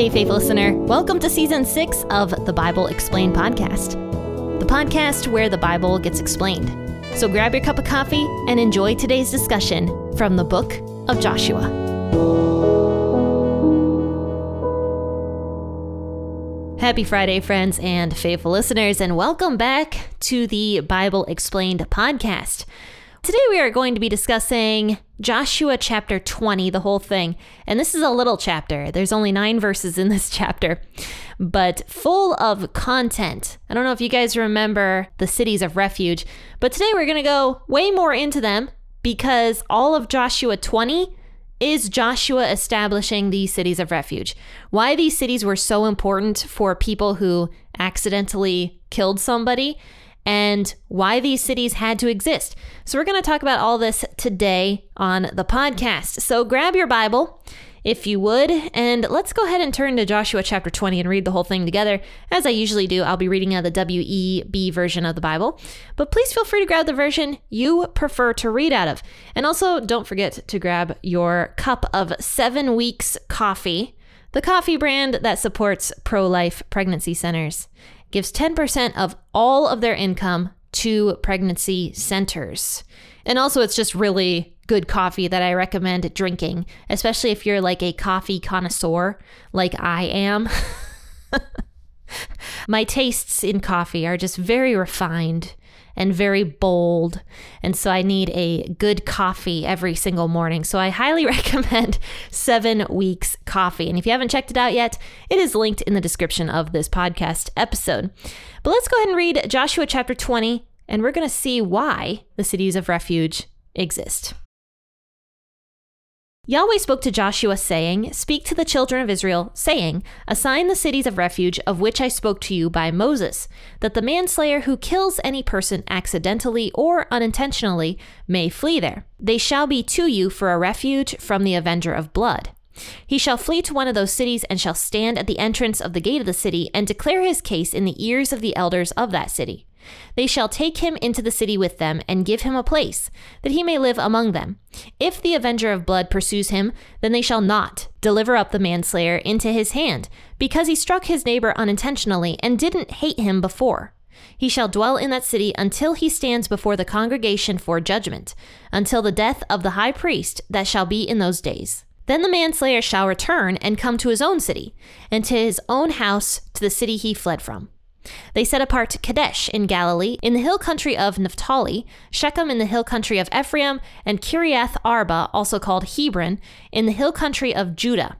Hey, faith listener. Welcome to season six of the Bible Explained podcast, the podcast where the Bible gets explained. So grab your cup of coffee and enjoy today's discussion from the book of Joshua. Happy Friday, friends and faithful listeners, and welcome back to the Bible Explained podcast. Today we are going to be discussing Joshua chapter 20, the whole thing. And this is a little chapter. There's only nine verses in this chapter, but full of content. I don't know if you guys remember the cities of refuge, but today we're going to go way more into them because all of Joshua 20 is Joshua establishing these cities of refuge. Why these cities were so important for people who accidentally killed somebody and why these cities had to exist. So, we're going to talk about all this today on the podcast. So, grab your Bible if you would, and let's go ahead and turn to Joshua chapter 20 and read the whole thing together. As I usually do, I'll be reading out the WEB version of the Bible, but please feel free to grab the version you prefer to read out of. And also, don't forget to grab your cup of seven weeks coffee, the coffee brand that supports pro life pregnancy centers gives 10% of all of their income to pregnancy centers. And also, it's just really good coffee that I recommend drinking, especially if you're like a coffee connoisseur like I am. My tastes in coffee are just very refined and very bold. And so I need a good coffee every single morning. So I highly recommend Seven Weeks Coffee. And if you haven't checked it out yet, it is linked in the description of this podcast episode. But let's go ahead and read Joshua chapter 20, and we're going to see why the cities of refuge exist. Yahweh spoke to Joshua, saying, Speak to the children of Israel, saying, Assign the cities of refuge of which I spoke to you by Moses, that the manslayer who kills any person accidentally or unintentionally may flee there. They shall be to you for a refuge from the avenger of blood. He shall flee to one of those cities and shall stand at the entrance of the gate of the city and declare his case in the ears of the elders of that city. They shall take him into the city with them and give him a place, that he may live among them. If the avenger of blood pursues him, then they shall not deliver up the manslayer into his hand, because he struck his neighbor unintentionally and didn't hate him before. He shall dwell in that city until he stands before the congregation for judgment, until the death of the high priest that shall be in those days. Then the manslayer shall return and come to his own city, and to his own house, to the city he fled from. They set apart Kadesh in Galilee, in the hill country of Naphtali, Shechem in the hill country of Ephraim, and Kiriath Arba, also called Hebron, in the hill country of Judah.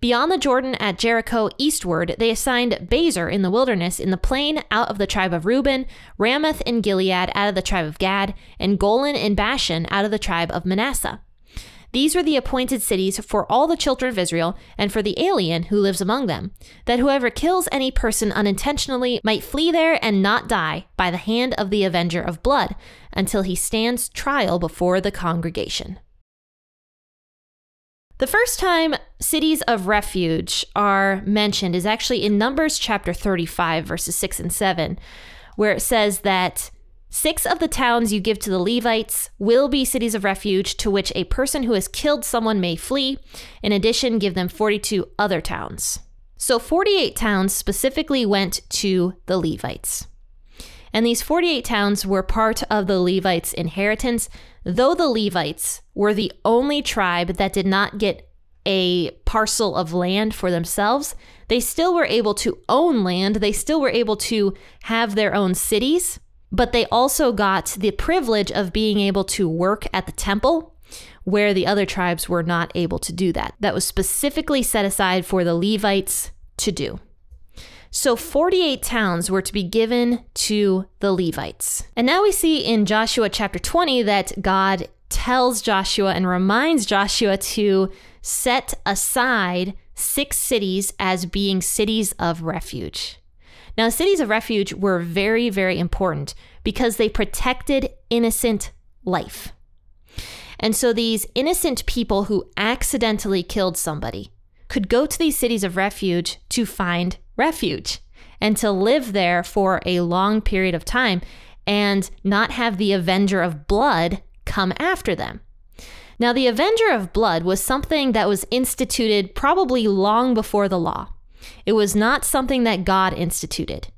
Beyond the Jordan at Jericho eastward, they assigned Bezer in the wilderness in the plain out of the tribe of Reuben, Ramoth in Gilead out of the tribe of Gad, and Golan in Bashan out of the tribe of Manasseh. These were the appointed cities for all the children of Israel and for the alien who lives among them, that whoever kills any person unintentionally might flee there and not die by the hand of the avenger of blood until he stands trial before the congregation. The first time cities of refuge are mentioned is actually in Numbers chapter 35, verses 6 and 7, where it says that Six of the towns you give to the Levites will be cities of refuge to which a person who has killed someone may flee. In addition, give them 42 other towns. So 48 towns specifically went to the Levites. And these 48 towns were part of the Levites' inheritance, though the Levites were the only tribe that did not get a parcel of land for themselves. They still were able to own land, they still were able to have their own cities but they also got the privilege of being able to work at the temple where the other tribes were not able to do that. That was specifically set aside for the Levites to do. So 48 towns were to be given to the Levites. And now we see in Joshua chapter 20 that God tells Joshua and reminds Joshua to set aside six cities as being cities of refuge. Now, cities of refuge were very, very important because they protected innocent life. And so these innocent people who accidentally killed somebody could go to these cities of refuge to find refuge and to live there for a long period of time and not have the avenger of blood come after them. Now, the Avenger of Blood was something that was instituted probably long before the law. It was not something that God instituted.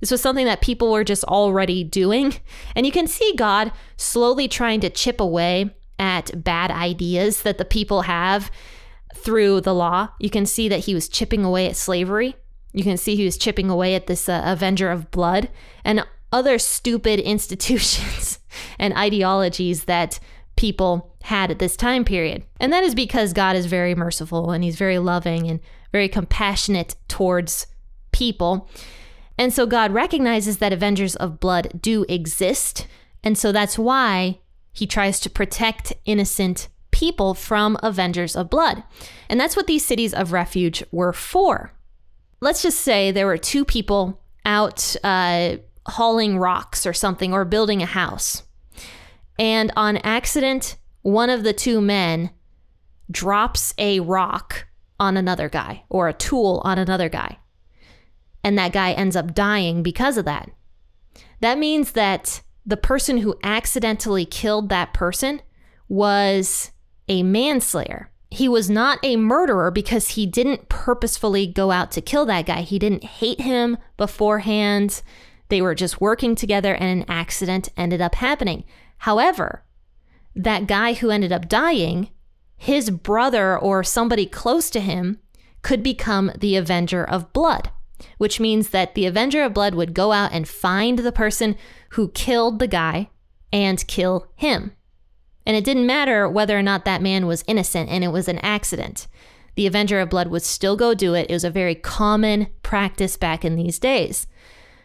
This was something that people were just already doing. And you can see God slowly trying to chip away at bad ideas that the people have through the law. You can see that he was chipping away at slavery. You can see he was chipping away at this uh, Avenger of Blood and other stupid institutions and ideologies that people had at this time period. And that is because God is very merciful and he's very loving and very compassionate towards people. And so God recognizes that Avengers of Blood do exist. And so that's why he tries to protect innocent people from Avengers of Blood. And that's what these cities of refuge were for. Let's just say there were two people out uh, hauling rocks or something or building a house. And on accident, one of the two men drops a rock on another guy or a tool on another guy and that guy ends up dying because of that. That means that the person who accidentally killed that person was a manslayer. He was not a murderer because he didn't purposefully go out to kill that guy. He didn't hate him beforehand. They were just working together and an accident ended up happening. However, that guy who ended up dying, his brother or somebody close to him could become the Avenger of Blood which means that the Avenger of Blood would go out and find the person who killed the guy and kill him. And it didn't matter whether or not that man was innocent and it was an accident. The Avenger of Blood would still go do it. It was a very common practice back in these days.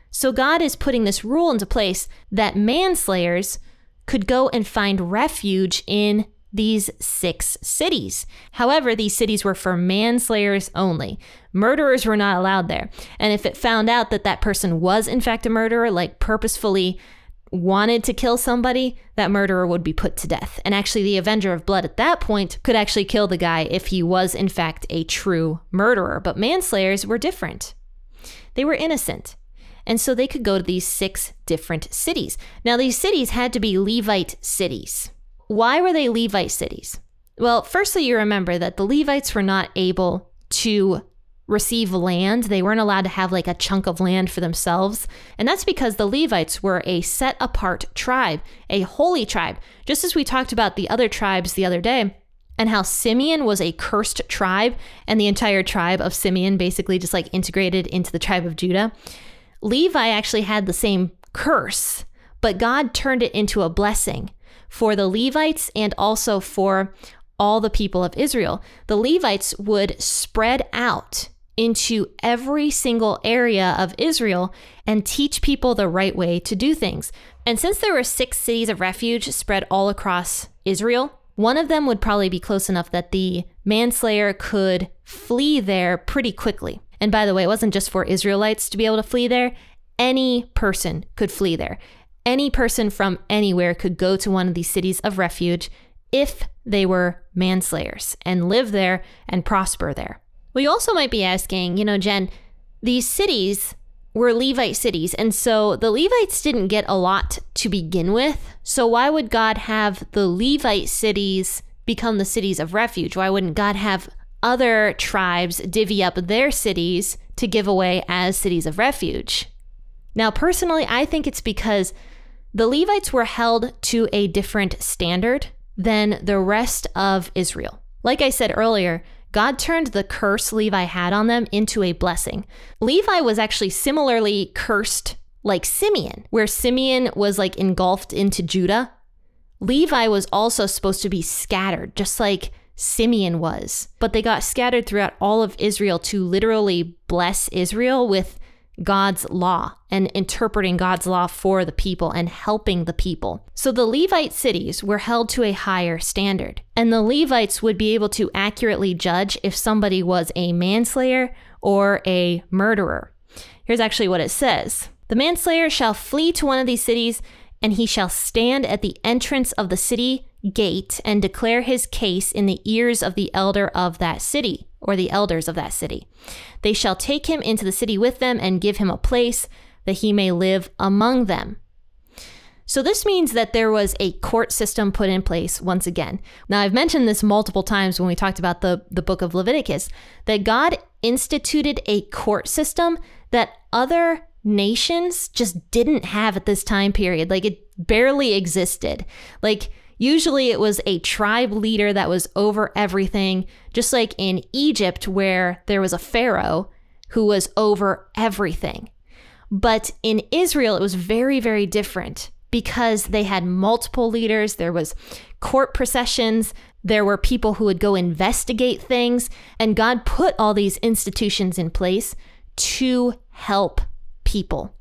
So God is putting this rule into place that manslayers could go and find refuge in these six cities. However, these cities were for manslayers only. Murderers were not allowed there. And if it found out that that person was, in fact, a murderer, like purposefully wanted to kill somebody, that murderer would be put to death. And actually, the Avenger of Blood at that point could actually kill the guy if he was, in fact, a true murderer. But manslayers were different, they were innocent. And so they could go to these six different cities. Now, these cities had to be Levite cities. Why were they Levite cities? Well, firstly, you remember that the Levites were not able to receive land. They weren't allowed to have like a chunk of land for themselves. And that's because the Levites were a set apart tribe, a holy tribe, just as we talked about the other tribes the other day. And how Simeon was a cursed tribe, and the entire tribe of Simeon basically just like integrated into the tribe of Judah. Levi actually had the same curse, but God turned it into a blessing for the Levites and also for all the people of Israel. The Levites would spread out into every single area of Israel and teach people the right way to do things. And since there were six cities of refuge spread all across Israel, one of them would probably be close enough that the manslayer could flee there pretty quickly. And by the way, it wasn't just for Israelites to be able to flee there, any person could flee there any person from anywhere could go to one of these cities of refuge if they were manslayers and live there and prosper there. We also might be asking, you know, Jenn, these cities were Levite cities, and so the Levites didn't get a lot to begin with. So why would God have the Levite cities become the cities of refuge? Why wouldn't God have other tribes divvy up their cities to give away as cities of refuge? Now, personally, I think it's because the Levites were held to a different standard than the rest of Israel. Like I said earlier, God turned the curse Levi had on them into a blessing. Levi was actually similarly cursed like Simeon, where Simeon was like engulfed into Judah. Levi was also supposed to be scattered, just like Simeon was. But they got scattered throughout all of Israel to literally bless Israel with God's law and interpreting God's law for the people and helping the people. So the Levite cities were held to a higher standard, and the Levites would be able to accurately judge if somebody was a manslayer or a murderer. Here's actually what it says The manslayer shall flee to one of these cities, and he shall stand at the entrance of the city gate and declare his case in the ears of the elder of that city or the elders of that city. They shall take him into the city with them and give him a place that he may live among them. So, this means that there was a court system put in place once again. Now, I've mentioned this multiple times when we talked about the, the book of Leviticus that God instituted a court system that other nations just didn't have at this time period. Like, it barely existed. Like, usually it was a tribe leader that was over everything, just like in Egypt, where there was a pharaoh who was over everything. But in Israel, it was very, very different because they had multiple leaders. There was court processions. There were people who would go investigate things. And God put all these institutions in place to help people.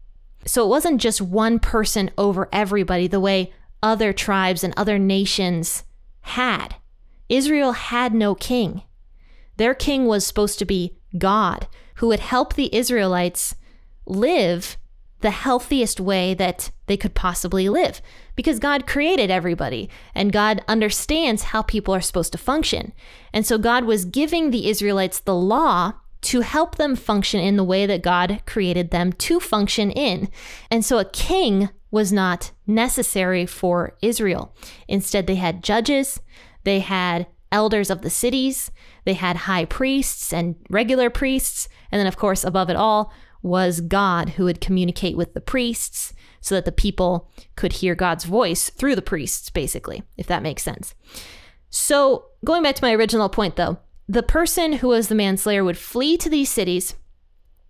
So it wasn't just one person over everybody the way other tribes and other nations had. Israel had no king. Their king was supposed to be God, who would help the Israelites live the healthiest way that they could possibly live because God created everybody and God understands how people are supposed to function. And so God was giving the Israelites the law to help them function in the way that God created them to function in. And so a king was not necessary for Israel. Instead, they had judges, they had elders of the cities, they had high priests and regular priests, and then, of course, above it all, was God who would communicate with the priests so that the people could hear God's voice through the priests, basically, if that makes sense. So, going back to my original point though, the person who was the manslayer would flee to these cities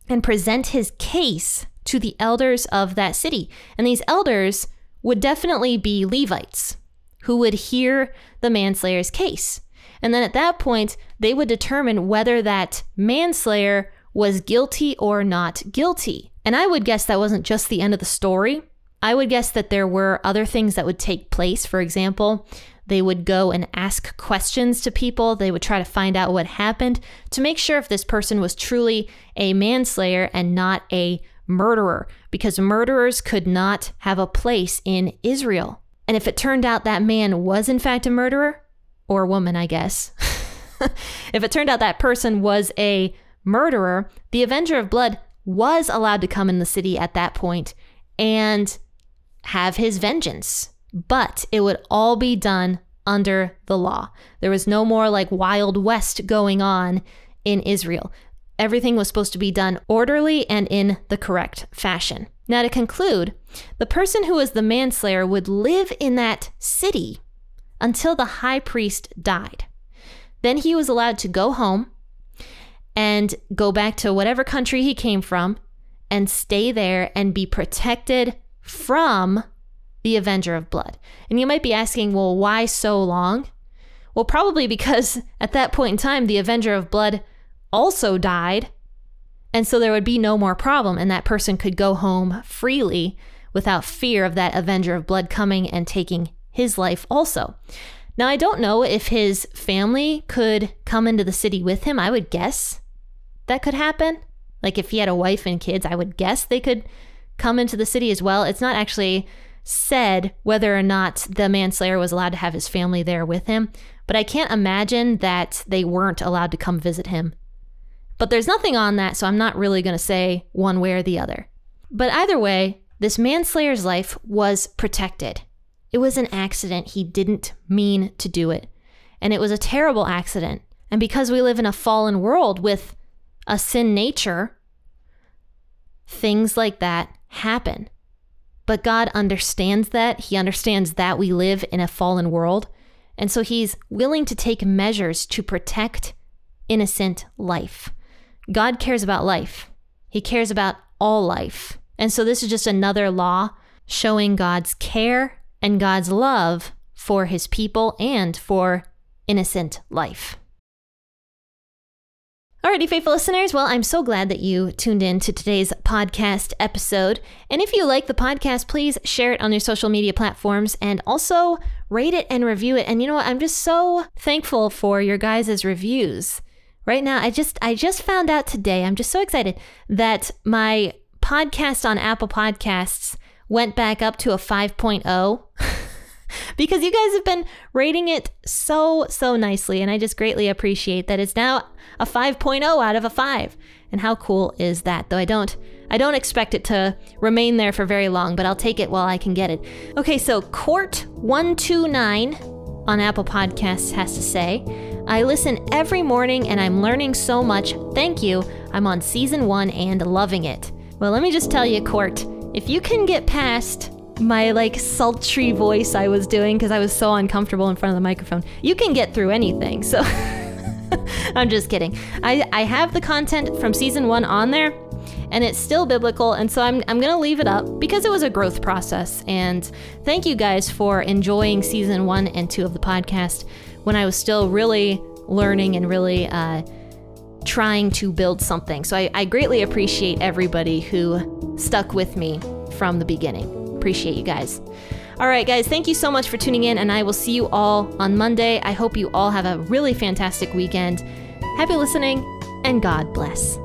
and present his case to the elders of that city. And these elders would definitely be Levites who would hear the manslayer's case. And then at that point, they would determine whether that manslayer was guilty or not guilty. And I would guess that wasn't just the end of the story. I would guess that there were other things that would take place. For example, they would go and ask questions to people. They would try to find out what happened to make sure if this person was truly a manslayer and not a murderer, because murderers could not have a place in Israel. And if it turned out that man was in fact a murderer, or woman, I guess, if it turned out that person was a murderer, the Avenger of Blood was allowed to come in the city at that point and have his vengeance. But it would all be done under the law. There was no more like Wild West going on in Israel. Everything was supposed to be done orderly and in the correct fashion. Now, to conclude, the person who was the manslayer would live in that city until the high priest died. Then he was allowed to go home and go back to whatever country he came from and stay there and be protected from the Avenger of Blood. And you might be asking, well, why so long? Well, probably because at that point in time, the Avenger of Blood also died. And so there would be no more problem, and that person could go home freely without fear of that Avenger of Blood coming and taking his life also. Now, I don't know if his family could come into the city with him. I would guess that could happen. Like if he had a wife and kids, I would guess they could come into the city as well. It's not actually said whether or not the manslayer was allowed to have his family there with him, but I can't imagine that they weren't allowed to come visit him. But there's nothing on that, so I'm not really going to say one way or the other. But either way, this manslayer's life was protected. It was an accident. He didn't mean to do it. And it was a terrible accident. And because we live in a fallen world with a sin nature, things like that happen. But God understands that. He understands that we live in a fallen world. And so he's willing to take measures to protect innocent life. God cares about life, He cares about all life. And so this is just another law showing God's care and God's love for His people and for innocent life. Alrighty, faithful listeners. Well, I'm so glad that you tuned in to today's podcast episode. And if you like the podcast, please share it on your social media platforms and also rate it and review it. And you know what? I'm just so thankful for your guys' reviews. Right now, I just I just found out today. I'm just so excited that my podcast on Apple Podcasts went back up to a 5.0. because you guys have been rating it so, so nicely. And I just greatly appreciate that it's now a 5.0 out of a 5. And how cool is that? Though I don't I don't expect it to remain there for very long, but I'll take it while I can get it. Okay, so Court129 on Apple Podcasts has to say, I listen every morning and I'm learning so much. Thank you. I'm on season one and loving it. Well, let me just tell you, Court, if you can get past my like sultry voice I was doing because I was so uncomfortable in front of the microphone, you can get through anything. So I'm just kidding. I, I have the content from season one on there and it's still biblical. And so I'm, I'm to leave it up because it was a growth process. And thank you guys for enjoying season one and two of the podcast when I was still really learning and really uh, trying to build something. So I, I greatly appreciate everybody who stuck with me from the beginning. Appreciate you guys. All right, guys, thank you so much for tuning in, and I will see you all on Monday. I hope you all have a really fantastic weekend. Happy listening, and God bless.